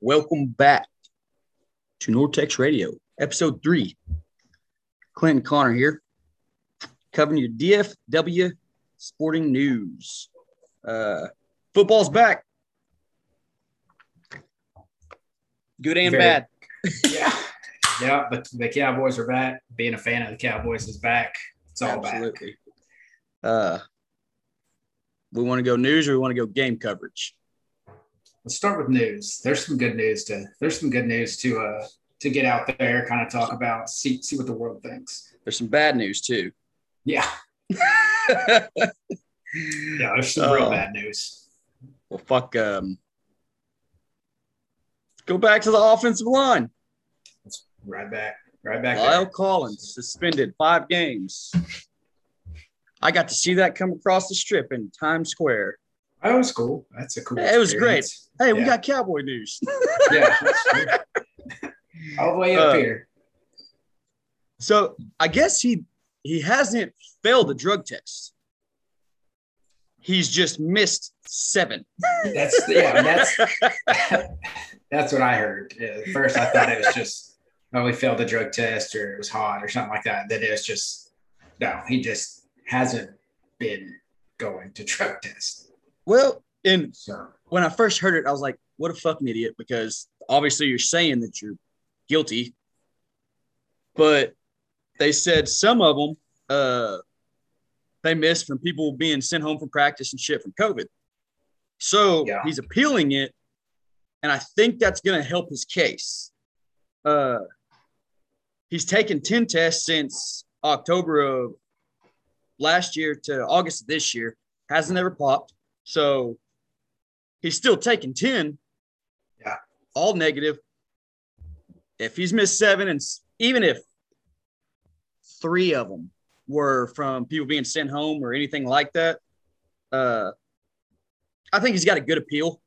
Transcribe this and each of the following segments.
Welcome back to Nortex Radio, episode three. Clinton Connor here, covering your DFW sporting news. Uh, football's back. Good and Very- bad. Yeah. Yeah, but the Cowboys are back. Being a fan of the Cowboys is back. It's all back. Absolutely. Uh, we want to go news or we want to go game coverage? Let's start with news. There's some good news to there's some good news to uh to get out there, kind of talk about, see see what the world thinks. There's some bad news too. Yeah. Yeah, there's some real Oh. bad news. Well, fuck. Um, go back to the offensive line. Let's right back. Right back Lyle there. Collins suspended five games. I got to see that come across the strip in Times Square. That was cool. That's a cool. Yeah, it was great. Hey, we got cowboy news. Yeah. all the way up Uh, here. so I guess he he hasn't failed a drug test. He's just missed seven. That's yeah, that's that's what I heard. At first, I thought it was just oh, he failed the drug test or it was hot or something like that. Then it was just no, he just hasn't been going to drug test. Well, and when I first heard it, I was like, what a fucking idiot, because obviously you're saying that you're guilty. But they said some of them uh, they missed from people being sent home from practice and shit from COVID. So Yeah. he's appealing it, and I think that's going to help his case. Uh, he's taken 10 tests since October of last year to August of this year, hasn't ever popped. So he's still taking 10. Yeah. All negative. If he's missed seven, and even if three of them were from people being sent home or anything like that, uh, I think he's got a good appeal.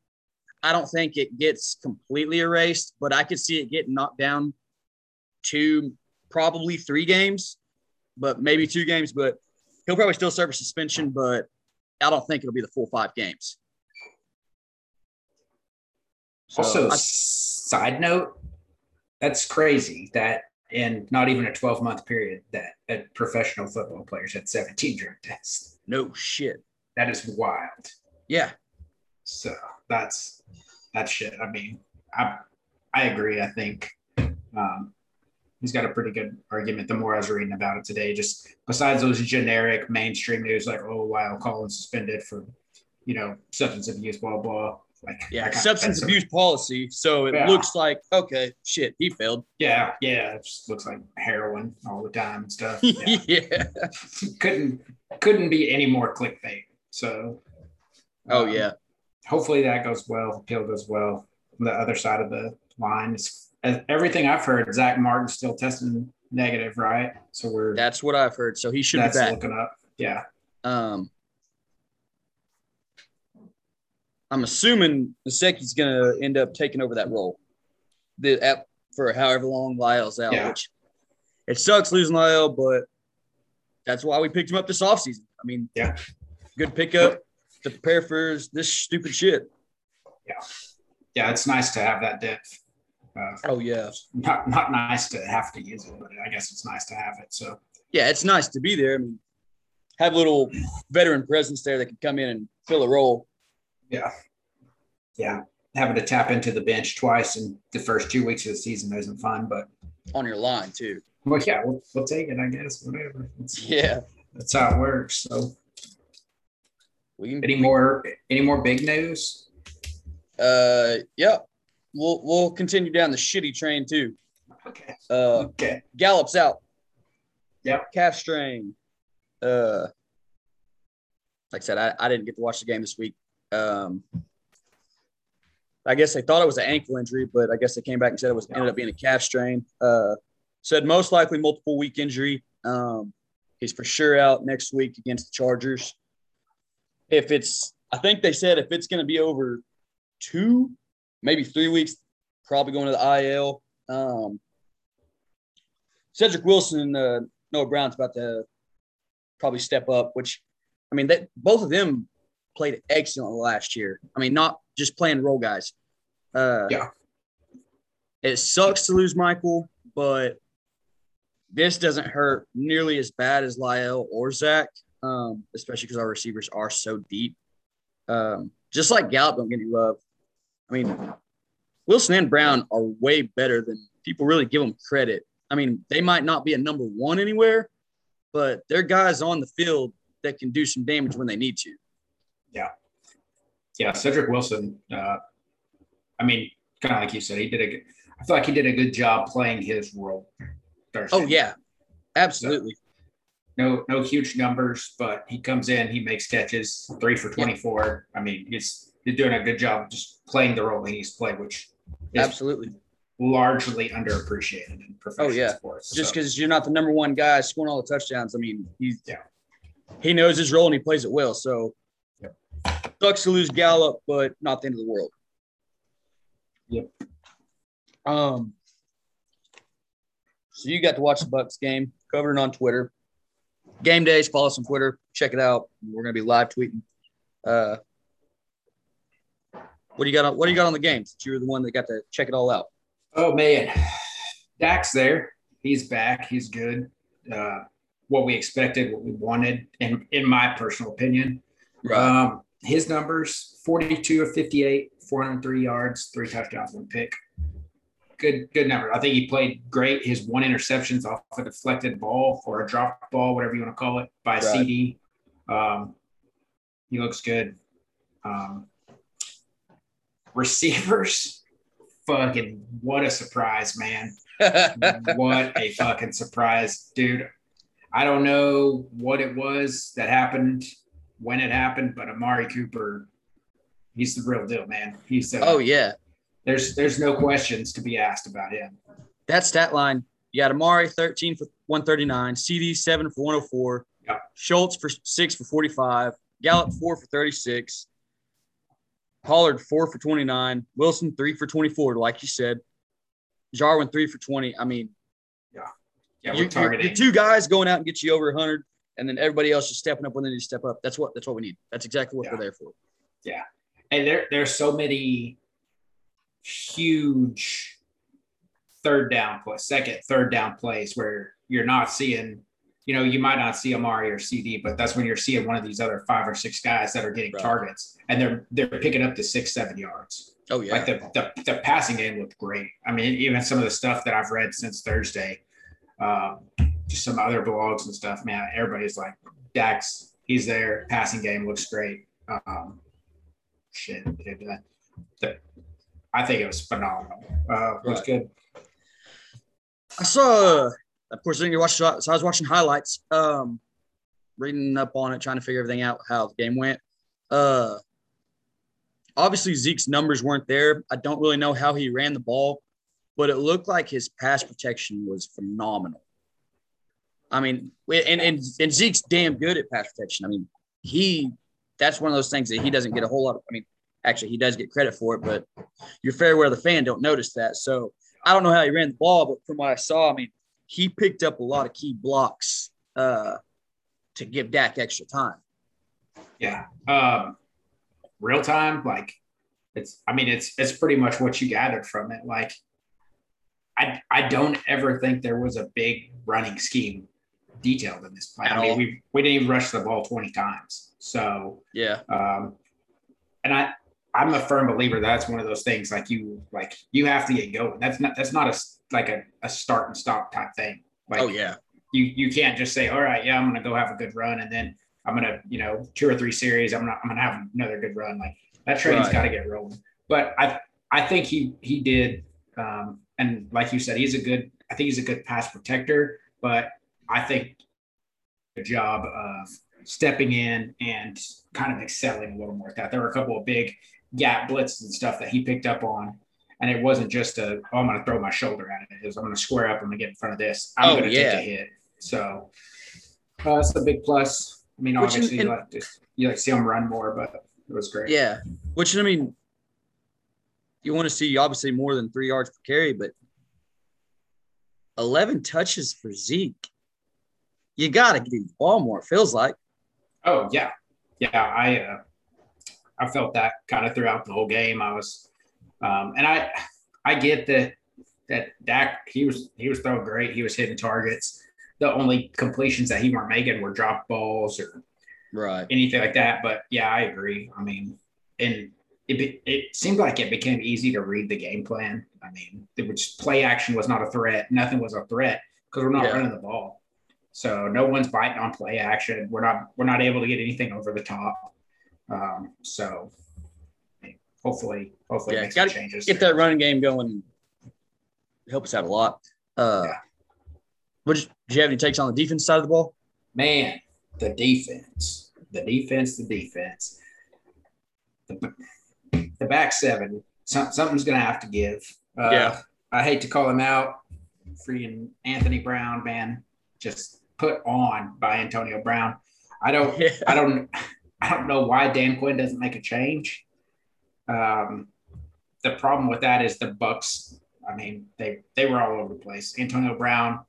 I don't think it gets completely erased, but I could see it getting knocked down to probably three games, but maybe two games. But he'll probably still serve a suspension, but I don't think it'll be the full five games. So, also, I- side note, that's crazy that in not even a 12 month period that, that professional football players had 17 drug tests. no shit. That is wild. Yeah, So that's that's shit. I mean, I I agree. I think um, he's got a pretty good argument. The more I was reading about it today, just besides those generic mainstream news like, oh wow, Collins suspended for you know substance abuse, blah blah. Like yeah. Substance abuse policy. So it Yeah. looks like okay, shit, he failed. Yeah, yeah. It just looks like heroin all the time and stuff. Yeah. yeah. couldn't couldn't be any more clickbait. So. Oh um, yeah. hopefully that goes well. Appeal goes well. The other side of the line is as- everything I've heard. Zach Martin's still testing negative, right? So we're That's what I've heard. So he should be back. looking up. Yeah, Um, I'm assuming Nsekhe's going to end up taking over that role the, at, for however long Lyle's out, Yeah. which it sucks losing Lyle, but that's why we picked him up this offseason. I mean, Yeah. good pickup to prepare for this stupid shit. Yeah. Yeah. It's nice to have that depth. Uh, Oh, yeah. not not nice to have to use it, but I guess it's nice to have it. So Yeah, it's nice to be there. I mean, have a little veteran presence there that can come in and fill a role. yeah, yeah. Having to tap into the bench twice in the first two weeks of the season isn't fun, but on your line, too. well, yeah, we'll, we'll take it. I guess whatever. It's, Yeah. that's how it works. So We can, any more any more big news? Uh, yeah, we'll we'll continue down the shitty train too. Okay. Uh, Okay. Gallup's out. Yep. Calf strain. Uh, like I said, I, I didn't get to watch the game this week. Um, I guess they thought it was an ankle injury, but I guess they came back and said it was ended up being a calf strain. Uh, said most likely multiple week injury. Um, he's for sure out next week against the Chargers. If it's, I think they said if it's going to be over two, maybe three weeks, probably going to the IL. Um, Cedric Wilson and uh, Noah Brown's about to probably step up, which I mean, they, both of them played excellent last year. I mean, not just playing role guys. Uh, Yeah. it sucks to lose Michael, but this doesn't hurt nearly as bad as Lyle or Zach, um, especially because our receivers are so deep. Um, just like Gallup, don't get any love. I mean, Wilson and Brown are way better than people really give them credit. I mean, they might not be a number one anywhere, but they're guys on the field that can do some damage when they need to. Yeah. Yeah. Cedric Wilson, uh, I mean, kind of like you said, he did a good, I feel like he did a good job playing his role. Thursday. Oh, yeah. Absolutely. So, no, no huge numbers, but he comes in, he makes catches, three for 24. Yeah. I mean, he's, he's doing a good job just playing the role he needs to play, which is absolutely largely underappreciated in professional oh, yeah. sports. Just because so. you're not the number one guy scoring all the touchdowns. I mean, he's yeah. he knows his role and he plays it well. So yep. sucks to lose Gallup, but not the end of the world. Yep. Um. So you got to watch the Bucks game, covering on Twitter. Game days, follow us on Twitter. Check it out. We're gonna be live tweeting. Uh, what do you got on? What do you got on the games? You were the one that got to check it all out. Oh man, Dak's there. He's back. He's good. Uh, what we expected, what we wanted, and in my personal opinion, right. um, his numbers: forty-two of fifty-eight, four hundred three yards, three touchdowns, one pick. Good, good number. I think he played great. His one interceptions off a deflected ball or a drop ball, whatever you want to call it, by right. CD. Um, he looks good. Um, receivers fucking what a surprise, man. what a fucking surprise, dude. I don't know what it was that happened when it happened, but Amari Cooper, he's the real deal, man. He's uh, oh yeah. There's there's no questions to be asked about him. That stat line, you got Amari 13 for 139, CD 7 for 104, yep. Schultz for 6 for 45, Gallup 4 for 36, Pollard four for 29, Wilson three for 24, like you said. Jarwin three for 20. I mean, yeah, yeah, we're you, targeting two guys going out and get you over 100, and then everybody else just stepping up when they need to step up. That's what that's what we need. That's exactly what yeah. we're there for. Yeah, and there there's so many huge third down plays, second, third down plays where you're not seeing you know, you might not see Amari or CD, but that's when you're seeing one of these other five or six guys that are getting right. targets and they're they're picking up to six, seven yards. Oh yeah. Like the, the, the passing game looked great. I mean, even some of the stuff that I've read since Thursday, um, just some other blogs and stuff, man, everybody's like, Dak's, he's there. Passing game looks great. Um, shit, dude, that, that, I think it was phenomenal. Uh, it was good. I saw of course, you watch. So I was watching highlights, um, reading up on it, trying to figure everything out, how the game went. Uh, obviously Zeke's numbers weren't there. I don't really know how he ran the ball, but it looked like his pass protection was phenomenal. I mean, and, and, and Zeke's damn good at pass protection. I mean, he that's one of those things that he doesn't get a whole lot of. I mean, actually, he does get credit for it, but you're fair where the fan don't notice that. So I don't know how he ran the ball, but from what I saw, I mean, he picked up a lot of key blocks uh, to give Dak extra time. Yeah. Um, real time, like it's, I mean, it's, it's pretty much what you gathered from it. Like, I, I don't ever think there was a big running scheme detailed in this play. I mean, we, we didn't even rush the ball 20 times. So, yeah. Um, and I, I'm a firm believer that's one of those things like you like you have to get going. That's not that's not a like a, a start and stop type thing. Like, oh yeah. You you can't just say, all right, yeah, I'm gonna go have a good run and then I'm gonna, you know, two or three series, I'm gonna I'm gonna have another good run. Like that train's right. gotta get rolling. But I I think he he did um and like you said, he's a good I think he's a good pass protector, but I think a job of stepping in and kind of excelling a little more at that. There were a couple of big gap blitzes and stuff that he picked up on. And it wasn't just a, oh, I'm going to throw my shoulder at it. It was, I'm going to square up. I'm going to get in front of this. I'm oh, going to yeah. take a hit. So uh, that's a big plus. I mean, Which obviously, in, you, like to, you like see him run more, but it was great. Yeah. Which, I mean, you want to see obviously more than three yards per carry, but 11 touches for Zeke. You got to get the ball more, it feels like. Oh, yeah. Yeah. I, uh, I felt that kind of throughout the whole game. I was, um, and I, I get that that Dak he was he was throwing great. He was hitting targets. The only completions that he weren't making were drop balls or right anything like that. But yeah, I agree. I mean, and it it seemed like it became easy to read the game plan. I mean, it was play action was not a threat. Nothing was a threat because we're not yeah. running the ball. So no one's biting on play action. We're not we're not able to get anything over the top. Um, so hopefully, hopefully, yeah, got changes. Get there. that running game going. Help us out a lot. Uh, yeah. What did you, you have any takes on the defense side of the ball? Man, the defense, the defense, the defense. The, the back seven, some, something's going to have to give. Uh, yeah. I hate to call him out. Freaking Anthony Brown, man, just put on by Antonio Brown. I don't, yeah. I don't, I don't know why Dan Quinn doesn't make a change. Um, the problem with that is the Bucks. I mean, they they were all over the place. Antonio Brown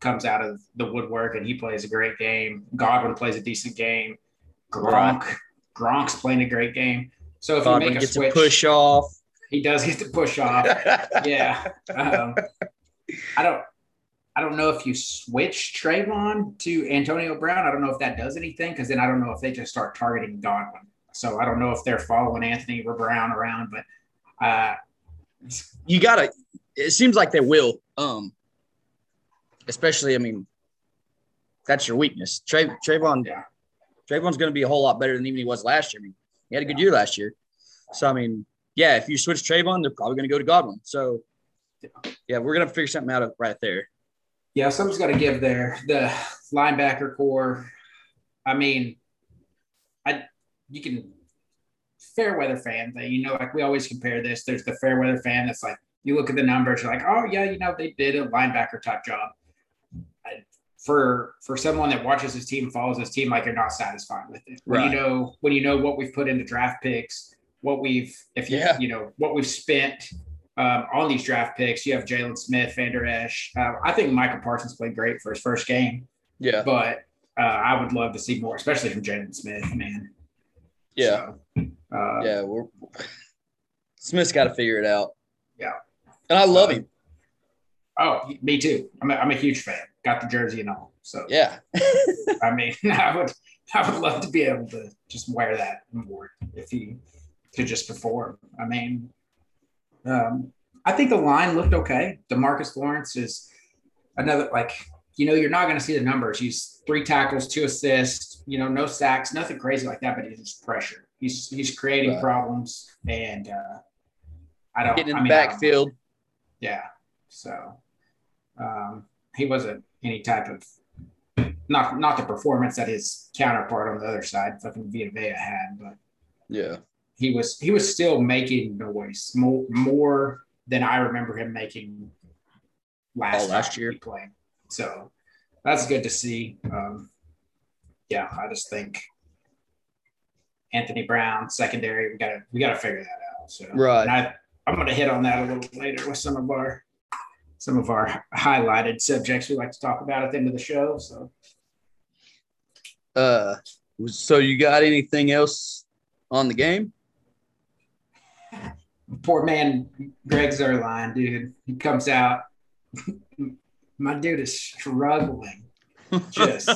comes out of the woodwork and he plays a great game. Godwin plays a decent game. Gronk, Gronk's playing a great game. So if Godwin you make a switch, push off. He does get to push off. yeah. Um, I don't. I don't know if you switch Trevon to Antonio Brown. I don't know if that does anything because then I don't know if they just start targeting Godwin. So I don't know if they're following Anthony or Brown around, but uh, you gotta. It seems like they will. Um, especially, I mean, that's your weakness. Trey, Trevon, yeah. Trevon's going to be a whole lot better than even he was last year. I mean, he had a good yeah. year last year. So I mean, yeah, if you switch Trevon, they're probably going to go to Godwin. So yeah, we're going to figure something out right there. Yeah, something's got to give there. The linebacker core. I mean, I you can fair weather fan thing. You know, like we always compare this. There's the fair weather fan that's like, you look at the numbers, you're like, oh yeah, you know, they did a linebacker type job. For for someone that watches his team, follows his team, like you're not satisfied with it. When right. you know when you know what we've put into draft picks, what we've if you yeah. you know what we've spent um, on these draft picks. You have Jaylon Smith, Vander Esch. Uh, I think Micah Parsons played great for his first game. Yeah, but uh, I would love to see more, especially from Jaylon Smith. Man, yeah. So, uh, yeah. We're, Smith's got to figure it out. Yeah. And I love uh, him. Oh, me too. I'm a, I'm a huge fan. Got the jersey and all. So yeah. I mean, I would I would love to be able to just wear that more if he could just perform. I mean, um, I think the line looked okay. DeMarcus Lawrence is another like you know, you're not going to see the numbers. He's three tackles, two assists, you know, no sacks, nothing crazy like that, but he's just pressure. He's he's creating right. problems, and uh, I don't getting in I mean, the backfield. Yeah, so um, he wasn't any type of not not the performance that his counterpart on the other side, fucking Vita Vea, had, but yeah, he was he was still making noise more more than I remember him making last, oh, last year playing. So that's good to see. Um, yeah, I just think Anthony Brown secondary. We gotta we gotta figure that out. So right, I, I'm gonna hit on that a little later with some of our some of our highlighted subjects we like to talk about at the end of the show. So, uh, so you got anything else on the game? Poor man, Greg Zuerlein, dude. He comes out my dude is struggling. Just,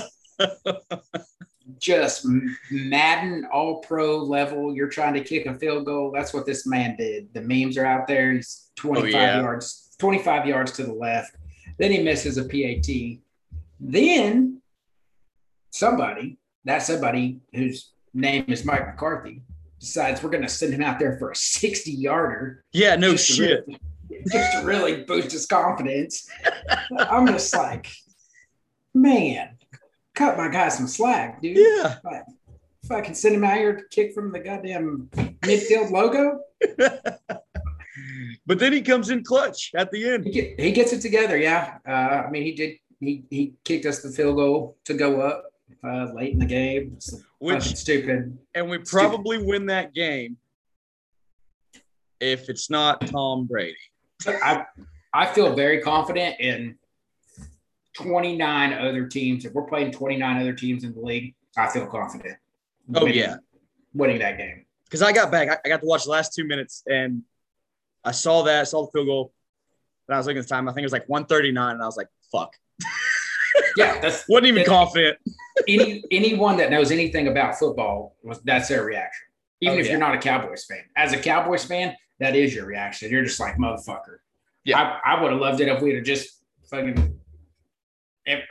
just Madden All Pro level. You're trying to kick a field goal. That's what this man did. The memes are out there. He's 25 oh, yeah. yards, 25 yards to the left. Then he misses a PAT. Then somebody, that somebody whose name is Mike McCarthy, decides we're going to send him out there for a 60 yarder. Yeah, no shit just to really boost his confidence. I'm just like, man, cut my guy some slack, dude. Yeah. Like, if I can send him out here to kick from the goddamn midfield logo. but then he comes in clutch at the end. He, get, he gets it together, yeah. Uh, I mean, he did. He he kicked us the field goal to go up uh, late in the game. It's Which stupid. And we probably stupid. win that game if it's not Tom Brady. I I feel very confident in 29 other teams. If we're playing 29 other teams in the league, I feel confident. Oh yeah, winning that game. Because I got back, I, got to watch the last two minutes, and I saw that, saw the field goal. And I was looking at the time. I think it was like 139, and I was like, "Fuck." Yeah, that's Wasn't even that- confident. any anyone that knows anything about football was that's their reaction. Oh, even Oh, if yeah. you're not a Cowboys fan, as a Cowboys fan, that is your reaction. You're just like motherfucker. Yeah. I, I would have loved it if we'd have just fucking.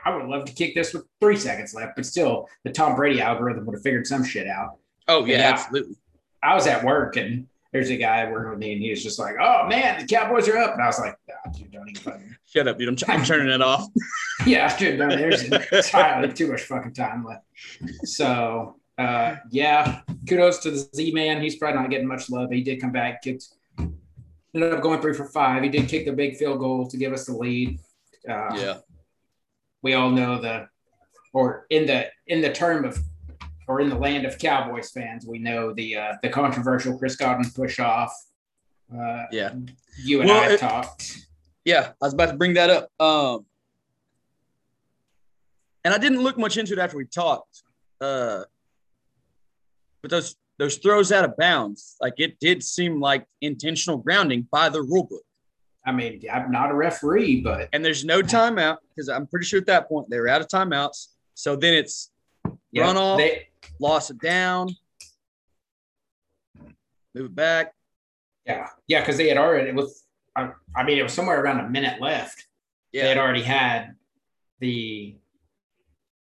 I would love to kick this with three seconds left, but still, the Tom Brady algorithm would have figured some shit out. Oh yeah, absolutely. I was at work and there's a guy working with me, and he was just like, "Oh man, the Cowboys are up," and I was like, "Ah, dude, don't even fucking." Shut up, dude. I'm, I'm turning it off. yeah, dude, no, there's entirely too much fucking time left. So, uh, yeah, kudos to the Z man. He's probably not getting much love. He did come back, kicked, ended up going three for five. He did kick the big field goal to give us the lead. Uh, Yeah. We all know the, or in the in the term of, or in the land of Cowboys fans, we know the uh, the controversial Chris Godwin push off. Uh, Yeah. you and Well, I it- talked. Yeah, I was about to bring that up. Um, and I didn't look much into it after we talked. Uh, but those those throws out of bounds, like it did seem like intentional grounding by the rule book. I mean, I'm not a referee, but And there's no timeout because I'm pretty sure at that point they were out of timeouts. So then it's yeah, Run off. They, loss it down, move it back. Yeah, yeah, because they had already it was. I, I mean, it was somewhere around a minute left. They had already had the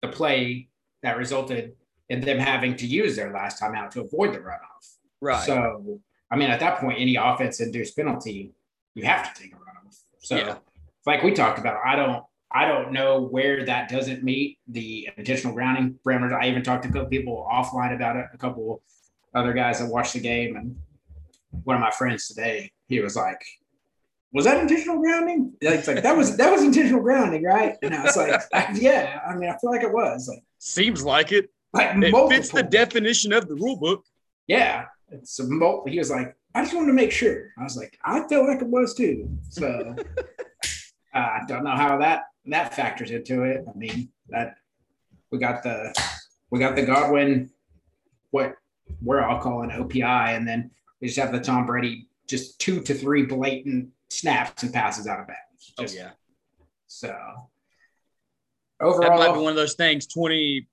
the play that resulted in them having to use their last timeout to avoid the runoff. right. So, I mean, at that point, any offense induced penalty, you have to take a runoff. So, Yeah. like we talked about, I don't. I don't know where that doesn't meet the intentional grounding parameters. I even talked to a couple people offline about it. A couple other guys that watched the game, and one of my friends today, he was like, "Was that intentional grounding?" Like, it's like that was that was intentional grounding, right? And I was like, "Yeah." I mean, I feel like it was like Seems like it. like It multiple. fits the definition of the rule book. yeah, it's a mul- He was like, "I just wanted to make sure." I was like, "I felt like it was too." So uh, I don't know how that that factors into it. I mean, that we got the we got the Godwin, what we're all calling OPI, and then we just have the Tom Brady just two to three blatant snaps and passes out of bounds. Oh yeah, So that might be overall, one of those things. 20,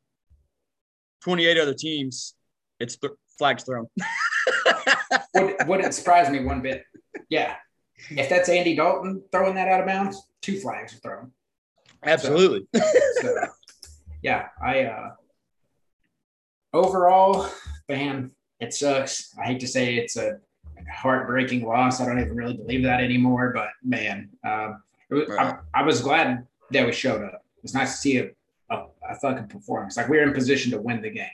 28 other teams, it's th- flags thrown. would, wouldn't surprise me one bit. Yeah. If that's Andy Dalton throwing that out of bounds, two flags are thrown. Absolutely. So yeah, I uh overall, man, it sucks. I hate to say it's a heartbreaking loss. I don't even really believe that anymore, but man, um, it was, Right. I, I was glad that we showed up. It's nice to see a, a, a fucking performance. Like we're in position to win the game.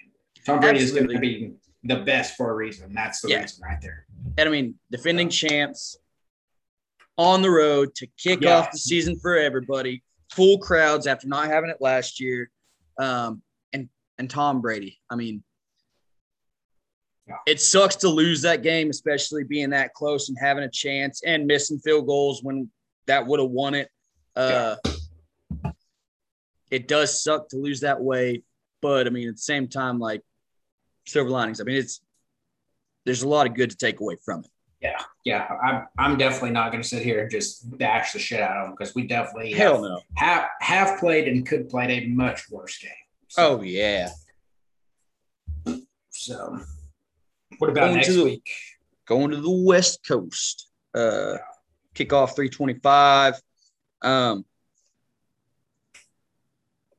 Tom Brady is going to be the best for a reason. That's the Yeah. reason right there. and I mean, defending champs on the road to kick Yeah. off the season for everybody, full crowds after not having it last year, um, and and Tom Brady. I mean, Yeah. it sucks to lose that game, especially being that close and having a chance and missing field goals when that would have won it. Uh, It does suck to lose that way, but I mean, at the same time, like silver linings. I mean, it's there's a lot of good to take away from it. Yeah, yeah, I'm, I'm definitely not going to sit here and just bash the shit out of them because we definitely Hell have, no. have have played and could play a much worse game. So, Oh yeah. so what about Going next to the- week? Going to the West Coast. Uh kickoff 325. Um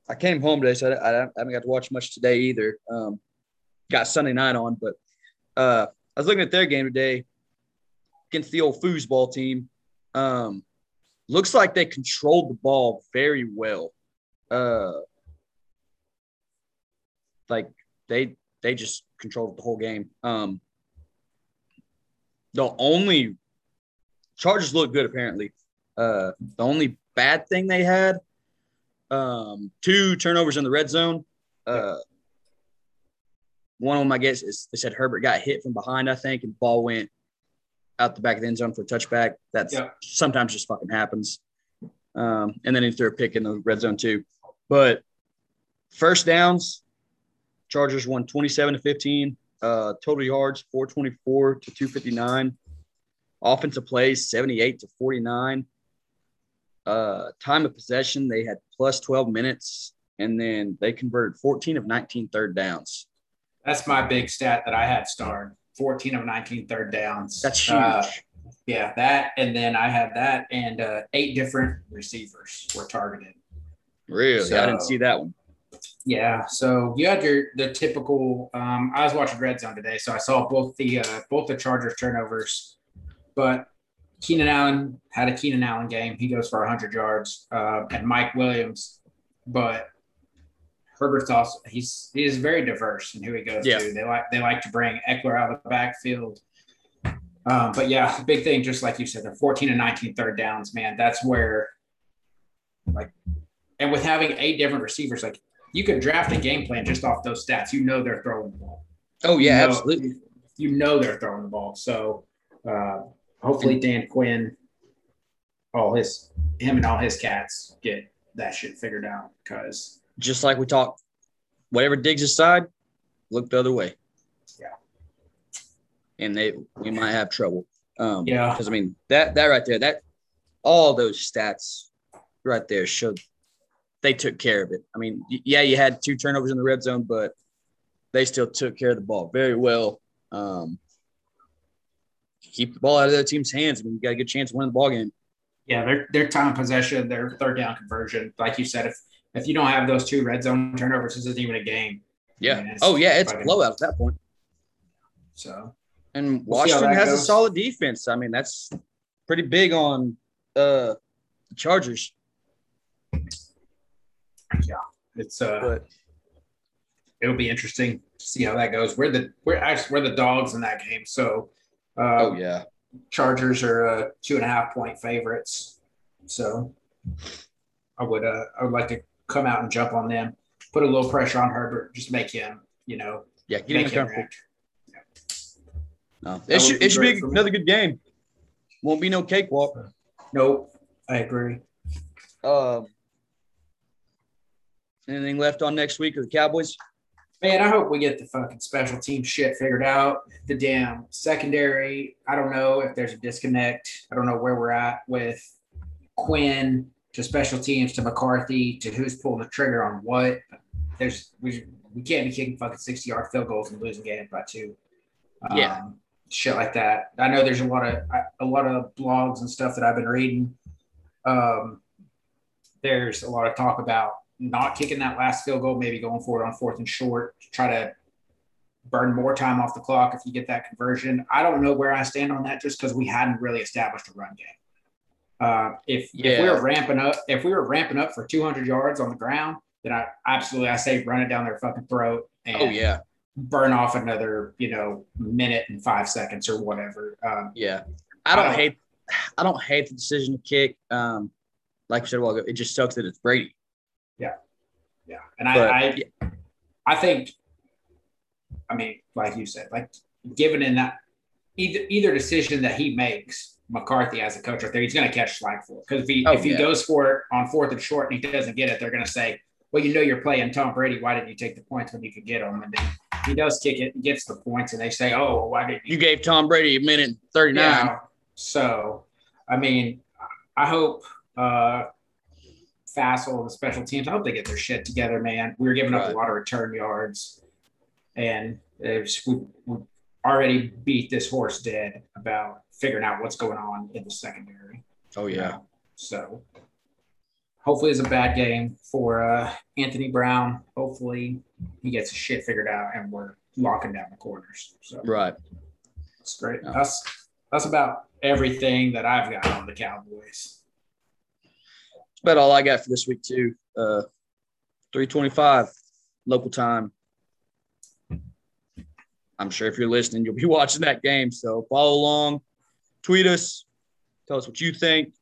I came home today, so I, I haven't got to watch much today either. Um, got Sunday night on, but uh, I was looking at their game today against the old foosball team. Um, looks like they controlled the ball very well. Uh, like they they just controlled the whole game. Um, the only Chargers look good apparently. Uh, the only bad thing they had, um, two turnovers in the red zone. Uh, one of them, I guess, is they said Herbert got hit from behind, I think, and ball went out the back of the end zone for a touchback. That's Yeah. sometimes just fucking happens. Um, and then he threw a pick in the red zone too. But first downs, Chargers won 27 to 15. Uh, total yards, 424 to 259. Offensive plays, 78 to 49. uh, time of possession, they had plus 12 minutes, and then they converted 14 of 19 third downs. That's my big stat that I had starred 14 of 19 third downs. That's huge. Uh, yeah, that. And then I had that, and uh, eight different receivers were targeted. really? I didn't see that one. Yeah, so you had your the typical. Um, I was watching Red Zone today, so I saw both the uh, both the Chargers turnovers, but Keenan Allen had a Keenan Allen game. He goes for 100 yards, uh, and Mike Williams, but Herbert's also he's he is very diverse in who he goes Yeah. to. They like they like to bring Ekeler out of the backfield. Um, but yeah, big thing, just like you said, they're 14 and 19 third downs, man. That's where, like, and with having eight different receivers, like you could draft a game plan just off those stats. You know they're throwing the ball. Oh, yeah, You know- absolutely. You know they're throwing the ball. So uh, hopefully Dan Quinn, all his him and all his cats get that shit figured out because Just like we talked, whatever digs aside, look the other way. Yeah. And they we might have trouble. Um, Yeah. Because I mean that that right there, that all those stats right there showed they took care of it. I mean, yeah, you had two turnovers in the red zone, but they still took care of the ball very well. Um, keep the ball out of the other team's hands. I mean, you got a good chance of winning the ball game. yeah, their their time of possession, their third down conversion, like you said, if if you don't have those two red zone turnovers, this isn't even a game. Yeah. Yeah, it's oh yeah, it's fucking- blowout at that point. So And We'll see how Washington that has a solid defense. I mean, that's pretty big on uh the Chargers. Yeah, it's uh But it'll be interesting to see how that goes. We're the we're actually we're the dogs in that game. So uh oh yeah. Chargers are uh, two and a half point favorites. So I would uh I would like to come out and jump on them, put a little pressure on Herbert, just make him, you know, Yeah, get him make him comfortable. react. No. That It should be it should be another good game. Won't be no cakewalk. Nope, I agree. Um anything left on next week of the Cowboys? Man, I hope we get the fucking special team shit figured out. The damn secondary. I don't know if there's a disconnect. I don't know where we're at with Quinn to special teams to McCarthy to who's pulling the trigger on what. There's we we can't be kicking fucking sixty yard field goals and losing games by two. Yeah. Um, shit like that. I know there's a lot of a lot of blogs and stuff that I've been reading. Um, there's a lot of talk about not kicking that last field goal, maybe going for it on fourth and short, try to burn more time off the clock if you get that conversion. I don't know where I stand on that just because we hadn't really established a run game. Uh, if, if we were ramping up, if we were ramping up for 200 yards on the ground, then I absolutely I say run it down their fucking throat and Oh yeah. burn off another you know minute and five seconds or whatever. Um, Yeah. I don't I don't- hate I don't hate the decision to kick. Um like we said a while ago, it just sucks that it's Brady. Yeah, yeah, and But, I, I, I think, I mean, like you said, like given in that either either decision that he makes, McCarthy as a coach right there, he's going to catch slack for it because if he Oh, if he yeah. goes for it on fourth and short and he doesn't get it, they're going to say, well, you know, you're playing Tom Brady. Why didn't you take the points when you could get them? And then he does kick it, and gets the points, and they say, oh, well, why didn't You gave Tom Brady a minute and 39. yeah. So, I mean, I hope uh Fassel, the special teams, I hope they get their shit together, man. We were giving up a lot of return yards, and it's, we, we already beat this horse dead about figuring out what's going on in the secondary. Oh yeah. So, hopefully, it's a bad game for uh, Anthony Brown. Hopefully, he gets his shit figured out, and we're locking down the corners. So, Right. that's great. That's that's about everything that I've got on the Cowboys. That's about all I got for this week too. Uh 325 local time. I'm sure if you're listening, you'll be watching that game. So follow along, tweet us, tell us what you think.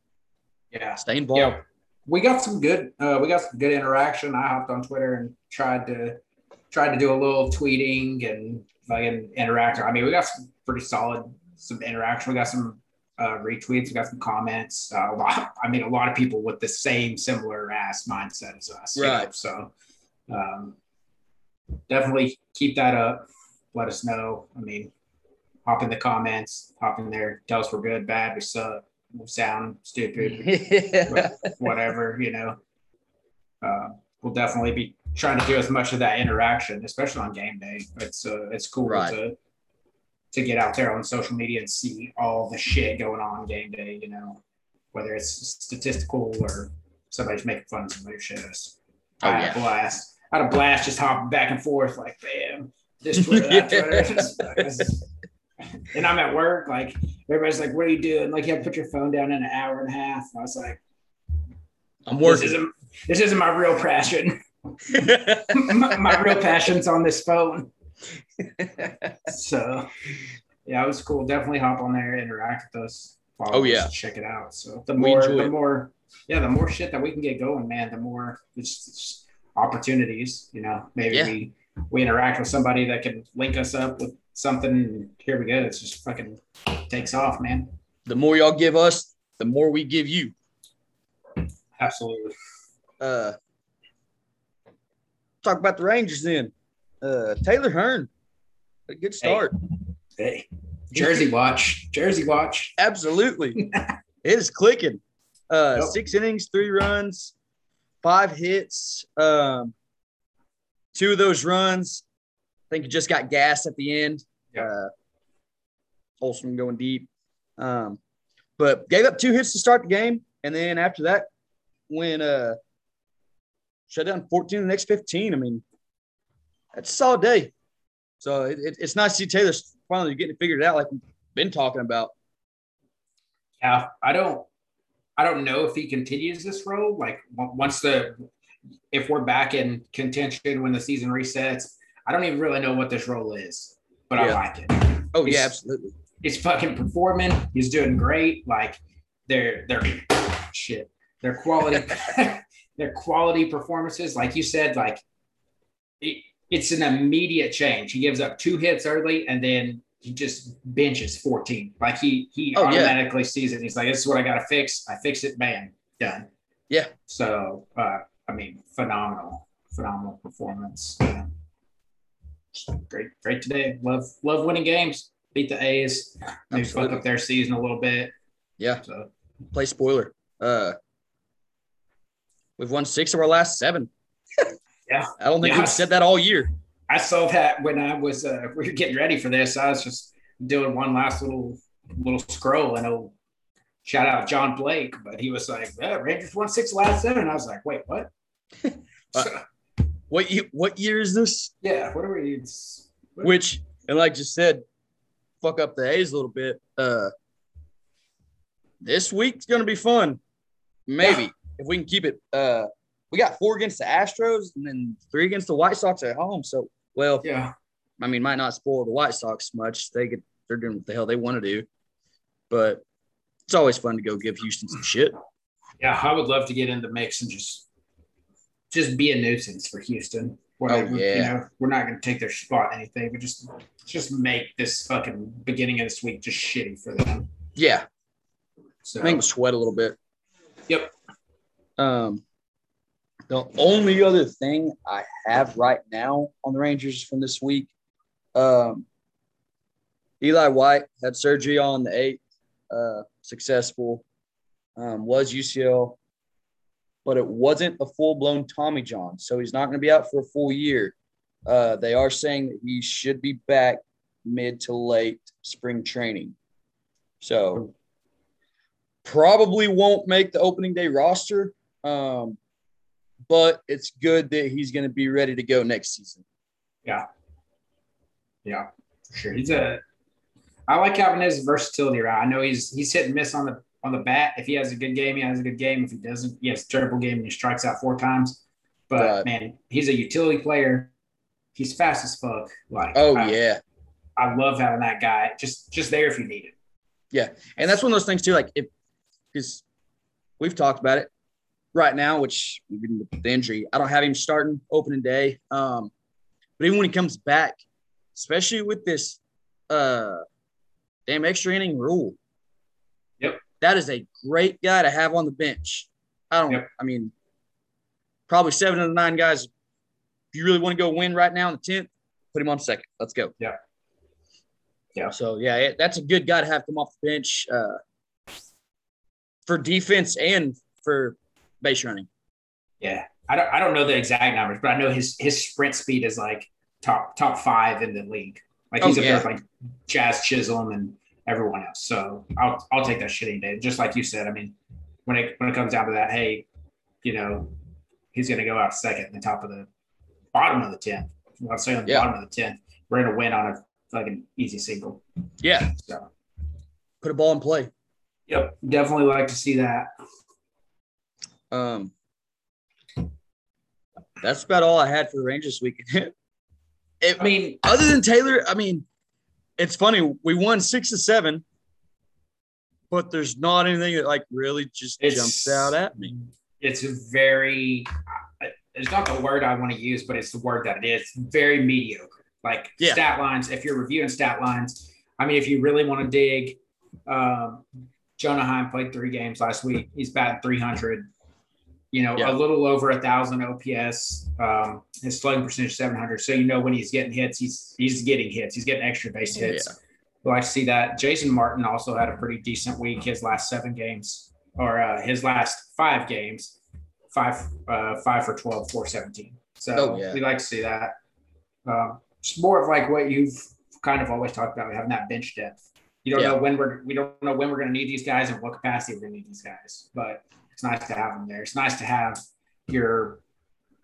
Yeah. Stay involved. Yeah. We got some good uh, we got some good interaction. I hopped on Twitter and tried to tried to do a little tweeting and fucking interact. I mean, we got some pretty solid some interaction. We got some uh, retweets. We got some comments. Uh, a lot, I mean, a lot of people with the same similar ass mindset as us. you know? Right. So um, definitely keep that up. Let us know. I mean, hop in the comments, hop in there, tell us we're good, bad, we suck, will sound stupid, whatever, you know. Uh, we'll definitely be trying to do as much of that interaction, especially on game day. It's uh, it's cool Right. to to get out there on social media and see all the shit going on game day. You know, whether it's statistical or somebody's making fun of somebody's shit. It's- Oh, I had yeah. a blast. I had a blast just hopping back and forth, like bam, this Twitter, that Twitter. And I'm at work, like everybody's like, "What are you doing?" Like, you have to put your phone down in an hour and a half. I was like, I'm "This working. isn't this isn't my real passion. my, my real passion's on this phone." So, yeah, it was cool. Definitely hop on there, interact with us. follow Oh, us, yeah. check it out. So the more, the it. more, yeah, the more shit that we can get going, man. The more it's, it's opportunities. You know, maybe Yeah. we we interact with somebody that can link us up with something. Here we go. It's just fucking takes off, man. the more y'all give us, the more we give you. Absolutely. Uh, talk about the Rangers then. Uh, Taylor Hearn, a good start. Hey, Jersey watch, Jersey watch. Absolutely, it is clicking. Uh, six innings, three runs, five hits. Um, two of those runs, I think he just got gas at the end. Yep. Uh, Olson going deep. Um, but gave up two hits to start the game, and then after that, when uh, shut down 14 the next 15. I mean, that's a solid day. So it, it, it's nice to see Taylor finally getting it figured out, like we've been talking about. Yeah, I don't, I don't know if he continues this role. Like once the, if we're back in contention when the season resets, I don't even really know what this role is, but I like it. Oh yeah, absolutely. He's fucking performing. He's doing great. Like they're they're shit. Their quality, their quality performances. Like you said, like it, it's an immediate change. He gives up two hits early, and then he just benches 14. Like he he Oh, yeah. automatically sees it. He's like, "This is what I got to fix. I fix it. Bam, done." Yeah. So uh, I mean, phenomenal, phenomenal performance. Great, great today. Love love winning games. Beat the A's. Maybe fuck Absolutely. up their season a little bit. Yeah, So play spoiler. Uh, we've won six of our last seven. Yeah. I don't think Yeah. we've said that all year. I saw that when I was uh, we were getting ready for this. I was just doing one last little little scroll and oh, shout out John Blake, but he was like, yeah, Rangers won six last seven. I was like, wait, what? Uh, What year, what year is this? yeah, what are we? It's, Which, and like you said, fuck up the A's a little bit. Uh, this week's gonna be fun. Maybe Yeah. if we can keep it. Uh, we got four against the Astros and then three against the White Sox at home. So, well, yeah, I mean, might not spoil the White Sox much. They get they're doing what the hell they want to do, but it's always fun to go give Houston some shit. yeah. I would love to get in the mix and just just be a nuisance for Houston. Whatever, Oh, yeah. You know, we're not going to take their spot, or anything, but just just make this fucking beginning of this week just shitty for them. Yeah, So I think sweat a little bit. Yep. Um, the only other thing I have right now on the Rangers from this week, um, Eli White had surgery on the eighth, uh, successful, um, was UCL, but it wasn't a full blown Tommy John, so he's not going to be out for a full year. Uh, they are saying that he should be back mid to late spring training. So probably won't make the opening day roster. Um, but it's good that he's going to be ready to go next season. Yeah, Yeah, for sure. He's a. I like having his versatility around. I know he's he's hit and miss on the on the bat. If he has a good game, he has a good game. If he doesn't, he has a terrible game and he strikes out four times. But Right. man, he's a utility player. He's fast as fuck. Like Oh I, yeah, I love having that guy just just there if you need it. Yeah, and that's one of those things too. Like if because we've talked about it right now, which even with the injury, I don't have him starting opening day. Um, but even when he comes back, especially with this uh damn extra inning rule. That is a great guy to have on the bench. I don't. Yep. I mean, probably seven of the nine guys. If you really want to go win right now in the tenth, put him on second. Let's go. Yeah. Yeah. So yeah, it, that's a good guy to have come off the bench. Uh, for defense and for base running. Yeah, I don't I don't know the exact numbers, but I know his his sprint speed is like top top five in the league. Like he's Oh, up yeah. there with like Jazz Chisholm and everyone else. So I'll I'll take that shit any day. Just like you said, I mean, when it when it comes down to that, hey, you know, he's gonna go out second in the top of the bottom of the tenth. Well, I'll say on the Yeah. bottom of the tenth. We're gonna win on a fucking easy single. Yeah, So put a ball in play. yep, definitely like to see that. Um, that's about all I had for the Rangers this weekend. it, I mean, other than Taylor, I mean, it's funny. We won six to seven, but there's not anything that like really just It's- jumps out at me. it's very it's not the word I want to use, but it's the word that it is. Very mediocre. Like Yeah. stat lines, if you're reviewing stat lines, I mean, if you really want to dig, um, Jonah Heim played three games last week. He's batting 300. You know, Yeah. a little over a thousand OPS. Um, his slugging percentage 700. So you know when he's getting hits, he's he's getting hits. He's getting extra base hits. Yeah. We like to see that. Jason Martin also had a pretty decent week. His last seven games, or uh, his last five games, five uh, five for 12, 417. So Oh, yeah. we like to see that. Um, it's more of like what you've kind of always talked about, having that bench depth. You don't Yeah. know when we're we don't know when we're going to need these guys and what capacity we're going to need these guys, but it's nice to have them there. It's nice to have your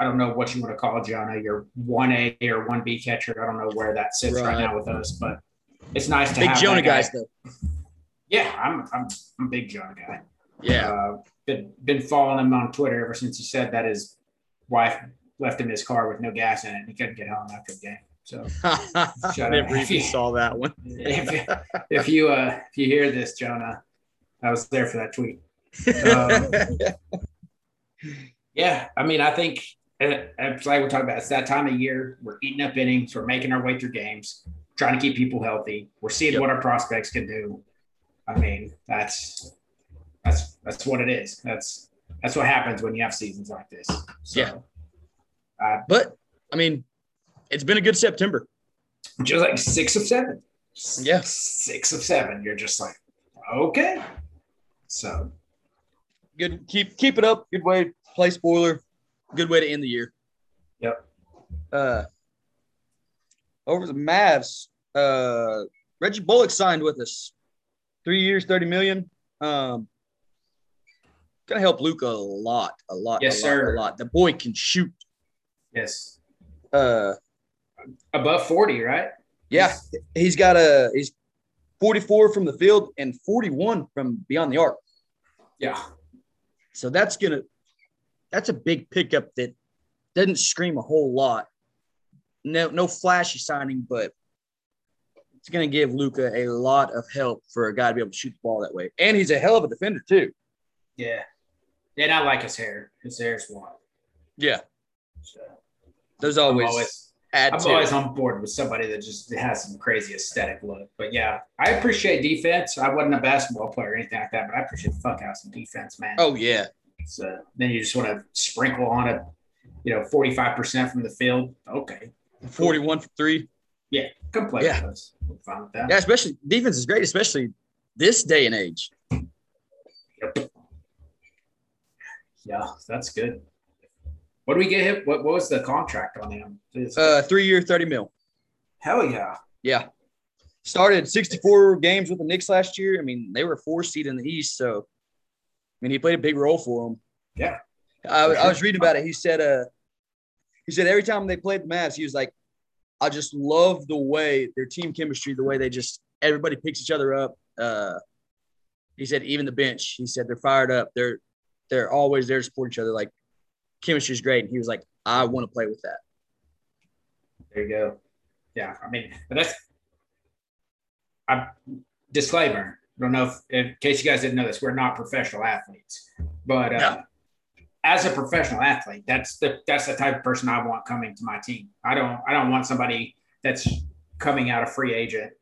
I don't know what you want to call it, Jonah, your one A or one B catcher. I don't know where that sits right, Right. now with us, but it's nice to have Big have Jonah guy. guys though. Yeah, I'm I'm I'm a big Jonah guy. Yeah. Uh, been been following him on Twitter ever since he said that his wife left him his car with no gas in it and he couldn't get home after the game. So I never even saw that one. if, you- if you uh if you hear this, Jonah, I was there for that tweet. Um, Yeah, I mean, I think uh, it's like we're talking about. It's that time of year. We're eating up innings. We're making our way through games, trying to keep people healthy. We're seeing Yep. what our prospects can do. I mean, that's that's that's what it is. That's that's what happens when you have seasons like this. So, Yeah. uh, but I mean, it's been a good September. just like six of seven. Yeah. six of seven. You're just like, okay. So Good. Keep keep it up. Good way play spoiler. Good way to end the year. Yep. Uh, over the Mavs, uh, Reggie Bullock signed with us, three years, thirty million. Um, gonna help Luka a lot, a lot, Yes, a lot, sir. a lot. The boy can shoot. yes, Uh, above forty, right? yeah, he's got a he's forty four from the field and forty one from beyond the arc. Yeah. So that's gonna that's a big pickup that doesn't scream a whole lot. No, no flashy signing, but it's gonna give Luka a lot of help for a guy to be able to shoot the ball that way. And he's a hell of a defender too. Yeah. And I like his hair. His hair's wild. Yeah, So I'm always, always add I'm to. always on board with somebody that just has some crazy aesthetic look. But yeah, I appreciate defense. I wasn't a basketball player or anything like that, but I appreciate the fuck out of some defense, man. Oh yeah, So then you just want to sprinkle on it, you know, 45% from the field. Okay. forty one for three. Come play Yeah. with us. We're fine with that. Yeah, especially defense is great, especially this day and age. Yep. Yeah, that's good. What do we get him? What, what was the contract on him? Uh, three year, thirty mil. Hell yeah. Yeah. Started 64 games with the Knicks last year. I mean, they were four seed in the East, so I mean, he played a big role for them. Yeah. I, For I was reading about it. He said, uh, he said every time they played the Mavs, he was like, I just love the way their team chemistry, the way they just everybody picks each other up. Uh, he said even the bench. He said they're fired up. They're they're always there to support each other. Like chemistry is great. And he was like, I want to play with that. There you go. Yeah, I mean, but that's I disclaimer. I don't know if, in case you guys didn't know this, we're not professional athletes, but uh, No. as a professional athlete, that's the that's the type of person I want coming to my team. I don't I don't want somebody that's coming out of free agent,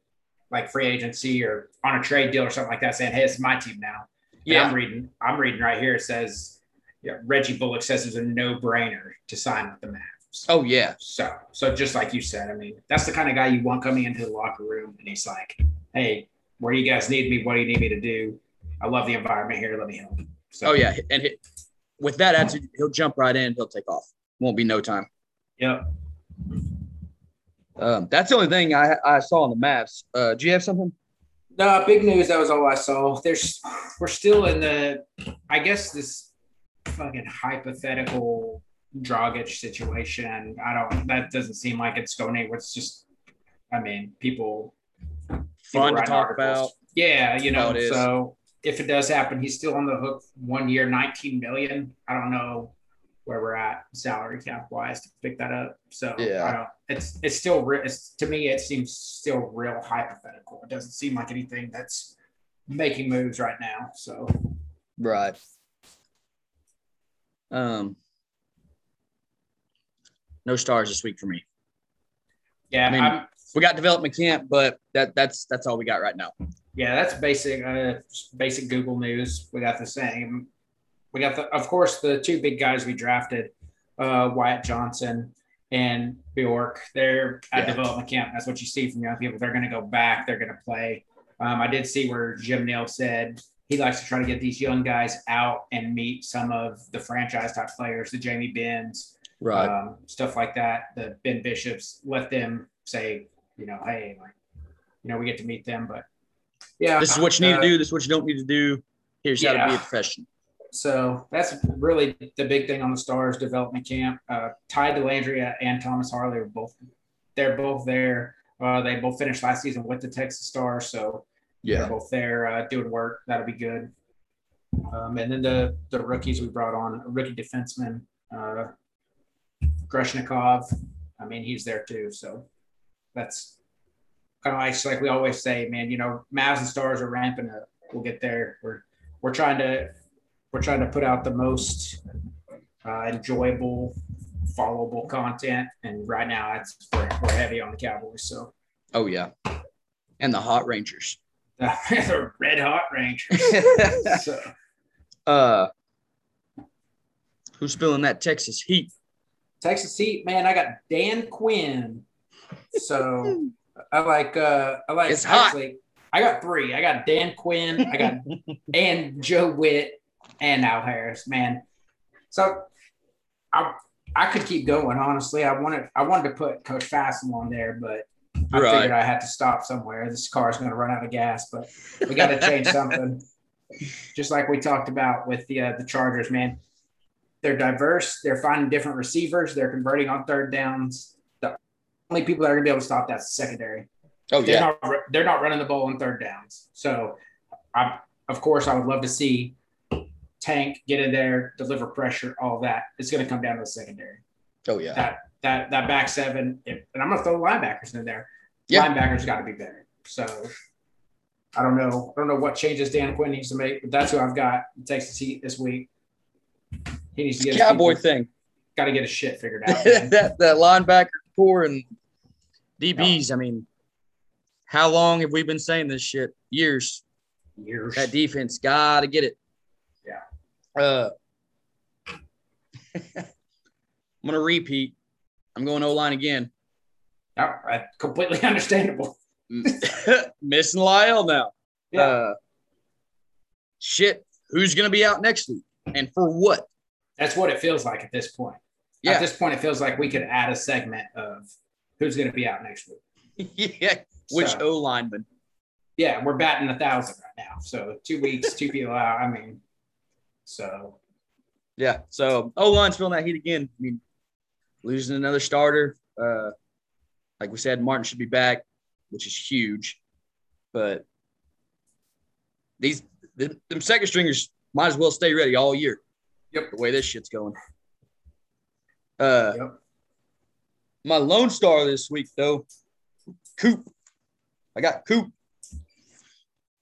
like free agency or on a trade deal or something like that, saying, "Hey, it's my team now." And I'm reading. I'm reading right here. It says, yeah, Reggie Bullock says it's a no brainer to sign with the Mavs. Oh yeah. So, so just like you said, I mean, that's the kind of guy you want coming into the locker room, and he's like, "Hey, where do you guys need me? What do you need me to do? I love the environment here. Let me help. So, Oh yeah, and he, with that attitude, he'll jump right in. He'll take off. Won't be no time. Yep. Um, that's the only thing I, I saw on the Mavs. Uh, do you have something? No, big news. That was all I saw. There's, we're still in the, I guess this fucking hypothetical Dragic situation. I don't. That doesn't seem like it's going anywhere. It's just, I mean, people. people Fun to talk articles. about. Yeah, you know. So if it does happen, he's still on the hook. One year, nineteen million. I don't know where we're at salary cap wise to pick that up. So Yeah. I don't. It's it's still. re- It's to me. It seems still real hypothetical. It doesn't seem like anything that's making moves right now. So Right. Um, no stars this week for me. yeah, I mean- I'm, We got development camp, but that that's that's all we got right now. Yeah, that's basic. Uh, basic Google news. We got the same. We got the, of course, the two big guys we drafted, uh, Wyatt Johnston and Bjork. They're at Yeah. development camp. That's what you see from young people. They're going to go back. They're going to play. Um, I did see where Jim Nill said he likes to try to get these young guys out and meet some of the franchise type players, the Jamie Benns, Right. um, stuff like that. The Ben Bishops, let them say, you know, hey, like, you know, we get to meet them, but yeah, this is what you need uh, to do. This is what you don't need to do. Here's how to be a professional. So that's really the big thing on the Stars development camp. Uh, Ty Dellandrea and Thomas Harley are both they're both there. Uh, they both finished last season with the Texas Stars, so they're Yeah. both there uh, doing work. That'll be good. Um, and then the the rookies we brought on, a rookie defenseman, uh, Grushnikov. I mean, he's there too. So that's kind of like, like we always say, man. You know, Mavs and Stars are ramping up. We'll get there. We're we're trying to we're trying to put out the most uh, enjoyable, followable content, and right now it's we're, we're heavy on the Cowboys. So Oh yeah. And the Hot Rangers. the red hot Rangers. So uh, who's feeling that Texas heat? Texas Heat, man, I got Dan Quinn. So I like uh I like It's hot. I got three. I got Dan Quinn, I got and Joe Whitt and Al Harris, man. So I I could keep going, honestly. I wanted I wanted to put Coach Fassel on there, but I Right. figured I had to stop somewhere. This car is going to run out of gas, but we got to change something. Just like we talked about with the uh, the Chargers, man. They're diverse. They're finding different receivers. They're converting on third downs. The only people that are going to be able to stop that's the secondary. Oh They're yeah. not they're not running the ball on third downs. So, I of course I would love to see Tank get in there, deliver pressure, all that. It's going to come down to the secondary. Oh yeah. That that that back seven, and I'm going to throw linebackers in there. Yeah. Linebackers got to be better. So, I don't know. I don't know what changes Dan Quinn needs to make, but that's who I've got in Texas Heat this week. He needs to get his Cowboy thing. Got to get his shit figured out. that that linebacker corps and DBs. I mean, how long have we been saying this shit? Years. Years. That defense got to get it. Yeah. Uh, I'm gonna repeat. I'm going O line again. Yeah, I- completely understandable. Missing La'el now. Yeah. Uh, shit. Who's gonna be out next week and for what? That's what it feels like at this point. Yeah. At this point, it feels like we could add a segment of who's going to be out next week. yeah. Which So- O lineman? Yeah, we're batting a thousand right now. So two weeks, two people out. I mean, so Yeah. So O line's feeling that heat again. I mean, losing another starter. Uh, like we said, Martin should be back, which is huge. But these the, them second stringers might as well stay ready all year. Yep. The way this shit's going. Uh, yep. my lone star this week though, Coop. I got Coop.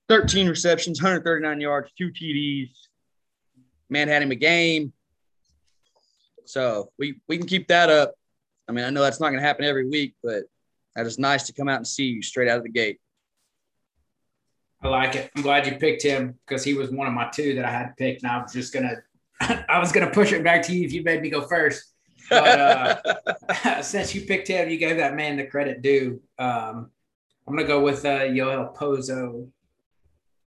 13 receptions, 139 yards, two TDs. Man had him a game. So we we can keep that up. I mean, I know that's not going to happen every week, but that is nice to come out and see you straight out of the gate. I like it. I'm glad you picked him because he was one of my two that I had picked, and I was just gonna, I was gonna push it back to you if you made me go first. But uh, since you picked him, you gave that man the credit due. Um, I'm gonna go with uh, Yohel Pozo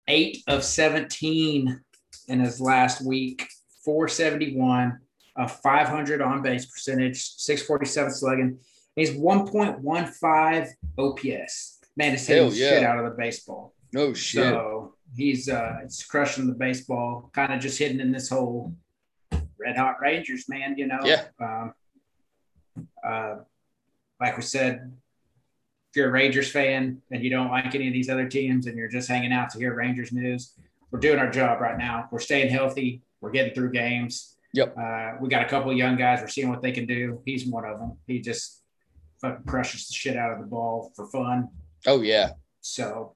eight of 17 in his last week, 471, a 500 on base percentage, 647 slugging. He's 1.15 OPS. Man, it's hitting yeah. shit out of the baseball. No shit. So he's uh it's crushing the baseball, kind of just hitting in this whole red hot Rangers, man, you know. Yeah. Um, uh like we said, if you're a Rangers fan and you don't like any of these other teams and you're just hanging out to hear Rangers news, we're doing our job right now. We're staying healthy. We're getting through games. Yep. Uh, we got a couple of young guys. We're seeing what they can do. He's one of them. He just fucking crushes the shit out of the ball for fun. oh yeah. So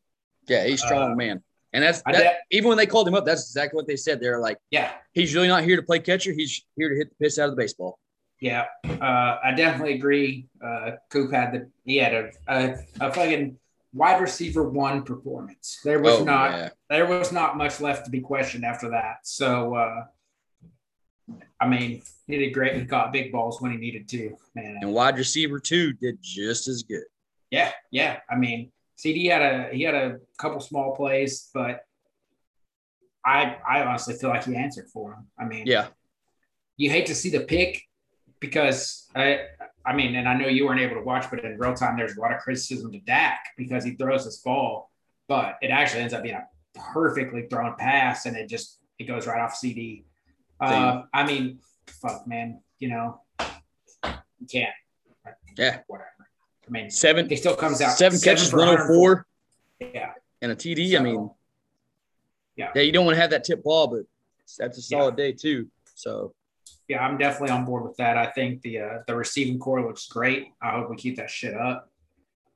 Yeah, he's strong Uh, man. And that's that, did- even when they called him up, that's exactly what they said. They're like, yeah, he's really not here to play catcher. He's here to hit the piss out of the baseball. Yeah, uh, I definitely agree. Uh, Coop had the he had a, a a fucking wide receiver one performance. There was oh, not yeah. there was not much left to be questioned after that. So uh, I mean, he did great. He caught big balls when he needed to. Man, And wide receiver two did just as good. yeah, yeah. I mean, CD had a he had a couple small plays, but I I honestly feel like he answered for him. I mean, Yeah. you hate to see the pick because I I mean, and I know you weren't able to watch, but in real time, there's a lot of criticism to Dak because he throws this ball, but it actually ends up being a perfectly thrown pass, and it just it goes right off CD. Uh, I mean, fuck, man, you know, you can't. Yeah. whatever. I mean, Seven he still comes out seven catches, for 104 Yeah, and a TD. I mean, yeah. yeah, you don't want to have that tip ball, but that's a solid day too. So yeah, I'm definitely on board with that. I think the uh, the receiving corps looks great. I hope we keep that shit up.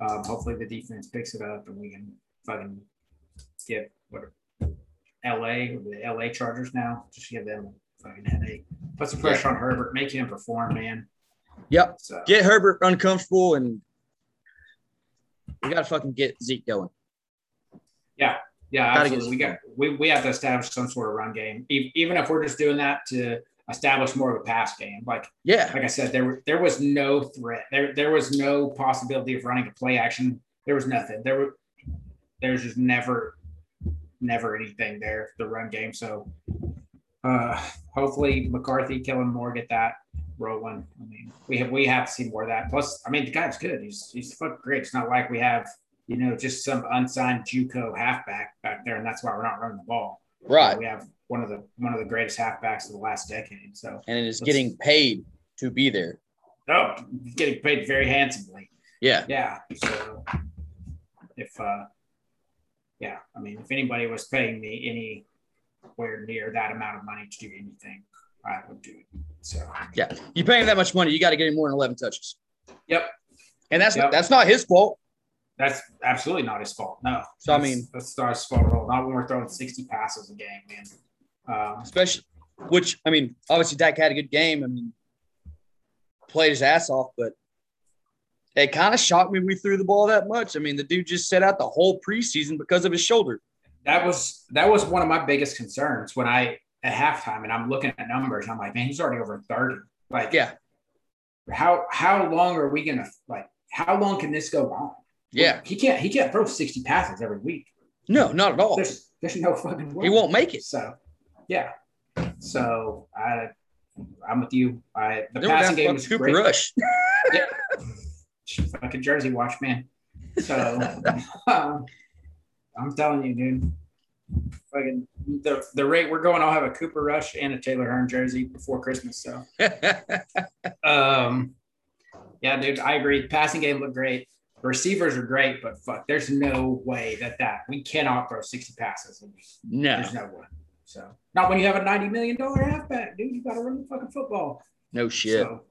Um, hopefully the defense picks it up and we can fucking get what LA the LA Chargers now. Just give them fucking headache. Put some pressure on Herbert, make him perform, man. Yep. So get Herbert uncomfortable and we gotta fucking get Zeke going. yeah, Gotta get absolutely. We got we, we have to establish some sort of run game, even if we're just doing that to establish more of a pass game. Like Yeah. like I said, there there was no threat. There there was no possibility of running a play action. There was nothing. There were there's just never never anything there the run game. So uh hopefully McCarthy, Kellen Moore get that rolling. I mean, we have we have to see more of that. Plus, I mean, the guy's good. He's he's fucking great. It's not like we have you know just some unsigned JUCO halfback back there, and that's why we're not running the ball. Right. We have one of the one of the greatest halfbacks of the last decade. So And it is getting paid to be there. Oh, getting paid very handsomely. Yeah. Yeah. So if uh yeah, I mean if anybody was paying me anywhere near that amount of money to do anything, I would do it. So Yeah. You pay him that much money, you got to get him more than 11 touches. Yep. And that's Yep. that's not his fault. that's absolutely not his fault. No. So, I mean- that's not his fault at all. Not when we're throwing 60 passes a game, man. Um, especially which I mean, obviously Dak had a good game. I mean, played his ass off, but it kind of shocked me we threw the ball that much. I mean, the dude just set out the whole preseason because of his shoulder. That was that was one of my biggest concerns when I at halftime and I'm looking at numbers and I'm like, man, he's already over 30. Like Yeah, how how long are we gonna like how long can this go on? yeah, He can't he can't throw 60 passes every week. no, not at all. There's there's no fucking way. He won't make it. So yeah. So I I'm with you. I the passing game was Cooper great. Rush. Fucking Jersey watch, man. So um, I'm telling you, dude. Fucking the the rate we're going, I'll have a Cooper Rush and a Taylor Hearn jersey before Christmas. So um yeah, dude, I agree. Passing game looked great. Receivers are great, but fuck, there's no way that that we cannot throw 60 passes. no, There's no way. So not when you have a 90 million dollar halfback, dude. You got to run the fucking football. no shit. So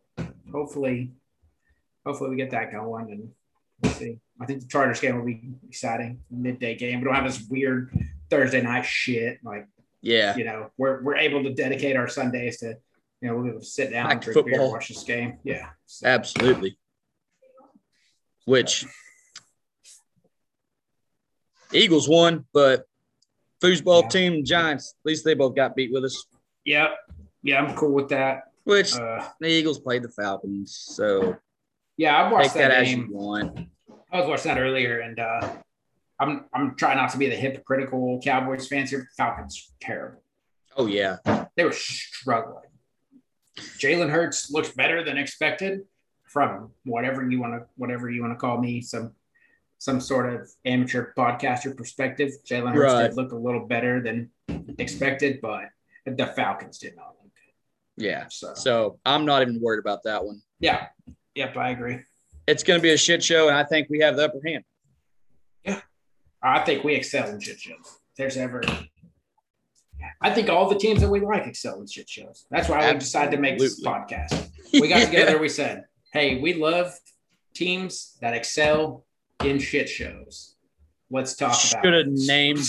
hopefully, hopefully we get that going and see. I think the Chargers game will be exciting. Midday game. We don't have this weird Thursday night shit. Like, Yeah, you know, we're we're able to dedicate our Sundays to, you know, we'll be able to sit down Back and drink beer and watch this game. Yeah. So, absolutely. Which Eagles won, but foosball Yeah. team Giants, at least they both got beat with us. yeah. Yeah, I'm cool with that. Which Uh, the Eagles played the Falcons, so yeah, I watched that, that, as game. I was watching that earlier, and uh, I'm I'm trying not to be the hypocritical Cowboys fans here. Falcons terrible. Oh yeah, they were struggling. Jalen Hurts looks better than expected from whatever you want to whatever you want to call me some some sort of amateur podcaster perspective. Jalen Hurts right. did look a little better than expected, but the Falcons did not look good. Yeah. So, so I'm not even worried about that one. Yeah. Yep, I agree. It's going to be a shit show, and I think we have the upper hand. Yeah. I think we excel in shit shows. There's ever I think all the teams that we like excel in shit shows. That's why we decided to make this podcast. We got together, we said, hey, we love teams that excel in shit shows. Let's talk about Should have named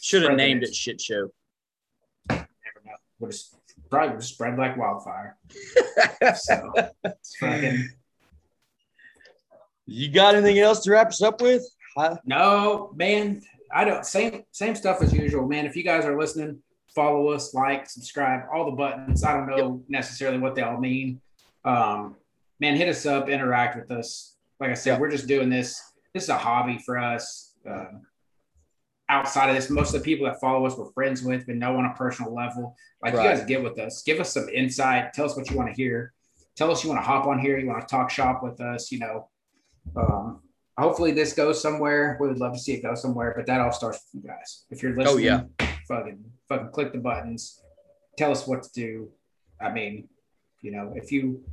should have named it shit show. Never know. Would have probably spread like wildfire. so it's fucking you got anything else to wrap us up with? Huh? No, man. I don't same same stuff as usual, man. If you guys are listening, follow us, like, subscribe, all the buttons. I don't know necessarily what they all mean. Um, man, hit us up, interact with us. Like I said, yep. we're just doing this. This is a hobby for us. Um, outside of this, most of the people that follow us we're friends with, but know on a personal level. Like right. you guys get with us, give us some insight. Tell us what you want to hear. Tell us you want to hop on here. You want to talk shop with us. You know, um, hopefully this goes somewhere. We would love to see it go somewhere, but that all starts with you guys. If you're listening, oh yeah, fucking fucking click the buttons, tell us what to do. I mean, you know, if you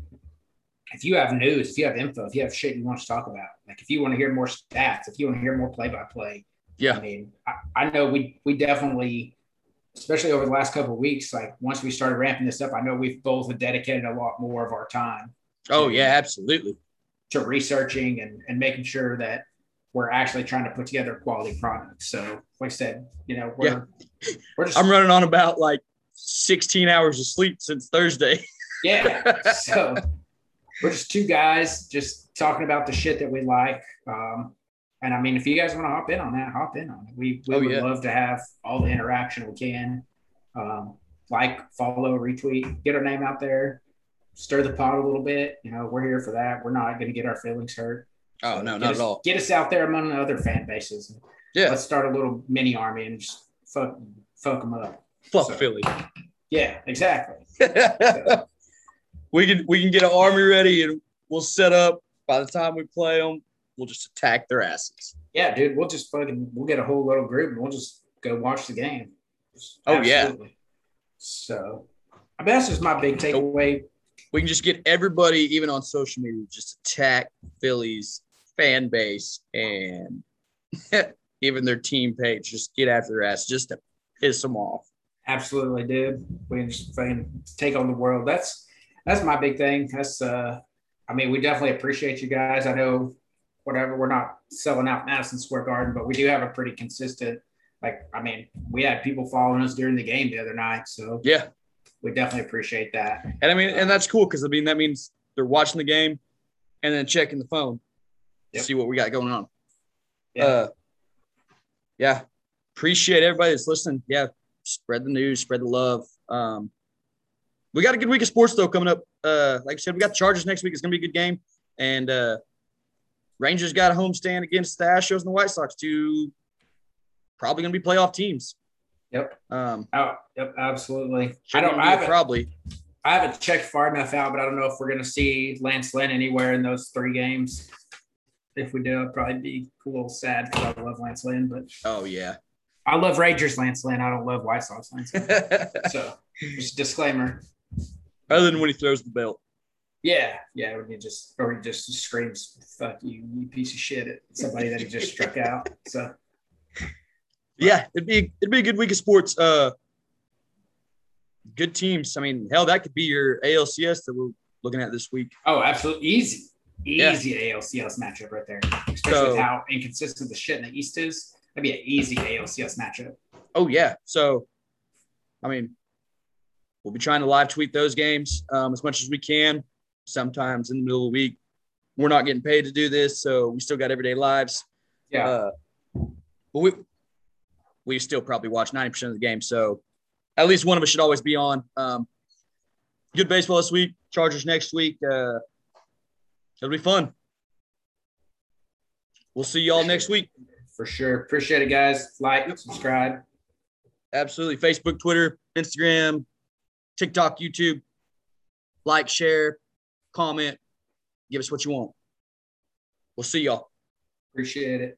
if you have news, if you have info, if you have shit you want to talk about, like if you want to hear more stats, if you want to hear more play by play, yeah. I mean, I, I, know we we definitely, especially over the last couple of weeks, like once we started ramping this up, I know we've both dedicated a lot more of our time. Oh yeah, absolutely. To researching and, and making sure that we're actually trying to put together quality products. So, like I said, you know, we're, yeah. we're just, I'm running on about like 16 hours of sleep since Thursday. yeah. So we're just two guys just talking about the shit that we like. Um, and I mean, if you guys want to hop in on that, hop in on it. We, we oh, would yeah. love to have all the interaction we can. Um, like, follow, retweet, get our name out there, stir the pot a little bit. You know, we're here for that. We're not going to get our feelings hurt. Oh no, not us, at all. Get us out there among the other fan bases. Yeah, let's start a little mini army and just fuck fuck them up. Fuck so, Philly. Yeah, exactly. so. We can we can get an army ready and we'll set up. By the time we play them, we'll just attack their asses. Yeah, dude, we'll just fucking we'll get a whole little group and we'll just go watch the game. Just oh absolutely. yeah. So, I mean, that's just my big takeaway. We can just get everybody, even on social media, just attack Phillies fan base and even their team page just get after their ass just to piss them off. Absolutely, dude. We can just fucking take on the world. That's that's my big thing. That's uh I mean, we definitely appreciate you guys. I know whatever we're not selling out Madison Square Garden, but we do have a pretty consistent like I mean, we had people following us during the game the other night. So yeah, we definitely appreciate that. And I mean, and that's cool because I mean that means they're watching the game and then checking the phone yep. see what we got going on. Yeah. Uh, yeah. Appreciate everybody that's listening. Yeah. Spread the news, spread the love. Um, we got a good week of sports though coming up. Uh, like I said, we got the Chargers next week. It's gonna be a good game. And uh, Rangers got a homestand against the Astros and the White Sox, two probably gonna be playoff teams. Yep. Um, oh, yep, absolutely. I don't. I probably. I haven't checked far enough out, but I don't know if we're going to see Lance Lynn anywhere in those three games if we do, I'd probably be a little sad because I love Lance Lynn. But oh yeah, I love Rangers Lance Lynn. I don't love White Sox Lance Lynn. so just disclaimer. Other than when he throws the belt. Yeah, yeah, when he just or he just screams "fuck you, you piece of shit" at somebody that he just struck out. So yeah, it'd be it'd be a good week of sports. Uh, good teams. I mean, hell, that could be your ALCS that we're looking at this week. Oh, absolutely easy. Easy yeah. ALCS matchup right there, especially so, with how inconsistent the shit in the East is. That'd be an easy ALCS matchup. Oh yeah. So, I mean, we'll be trying to live tweet those games um, as much as we can. Sometimes in the middle of the week, we're not getting paid to do this, so we still got everyday lives. Yeah. Uh, but we we still probably watch 90% of the game. So at least one of us should always be on. Um, good baseball this week, Chargers next week. Uh, it'll be fun. We'll see y'all next week. For sure. Appreciate it, guys. Like, subscribe. Absolutely. Facebook, Twitter, Instagram, TikTok, YouTube. Like, share, comment, give us what you want. We'll see y'all. Appreciate it.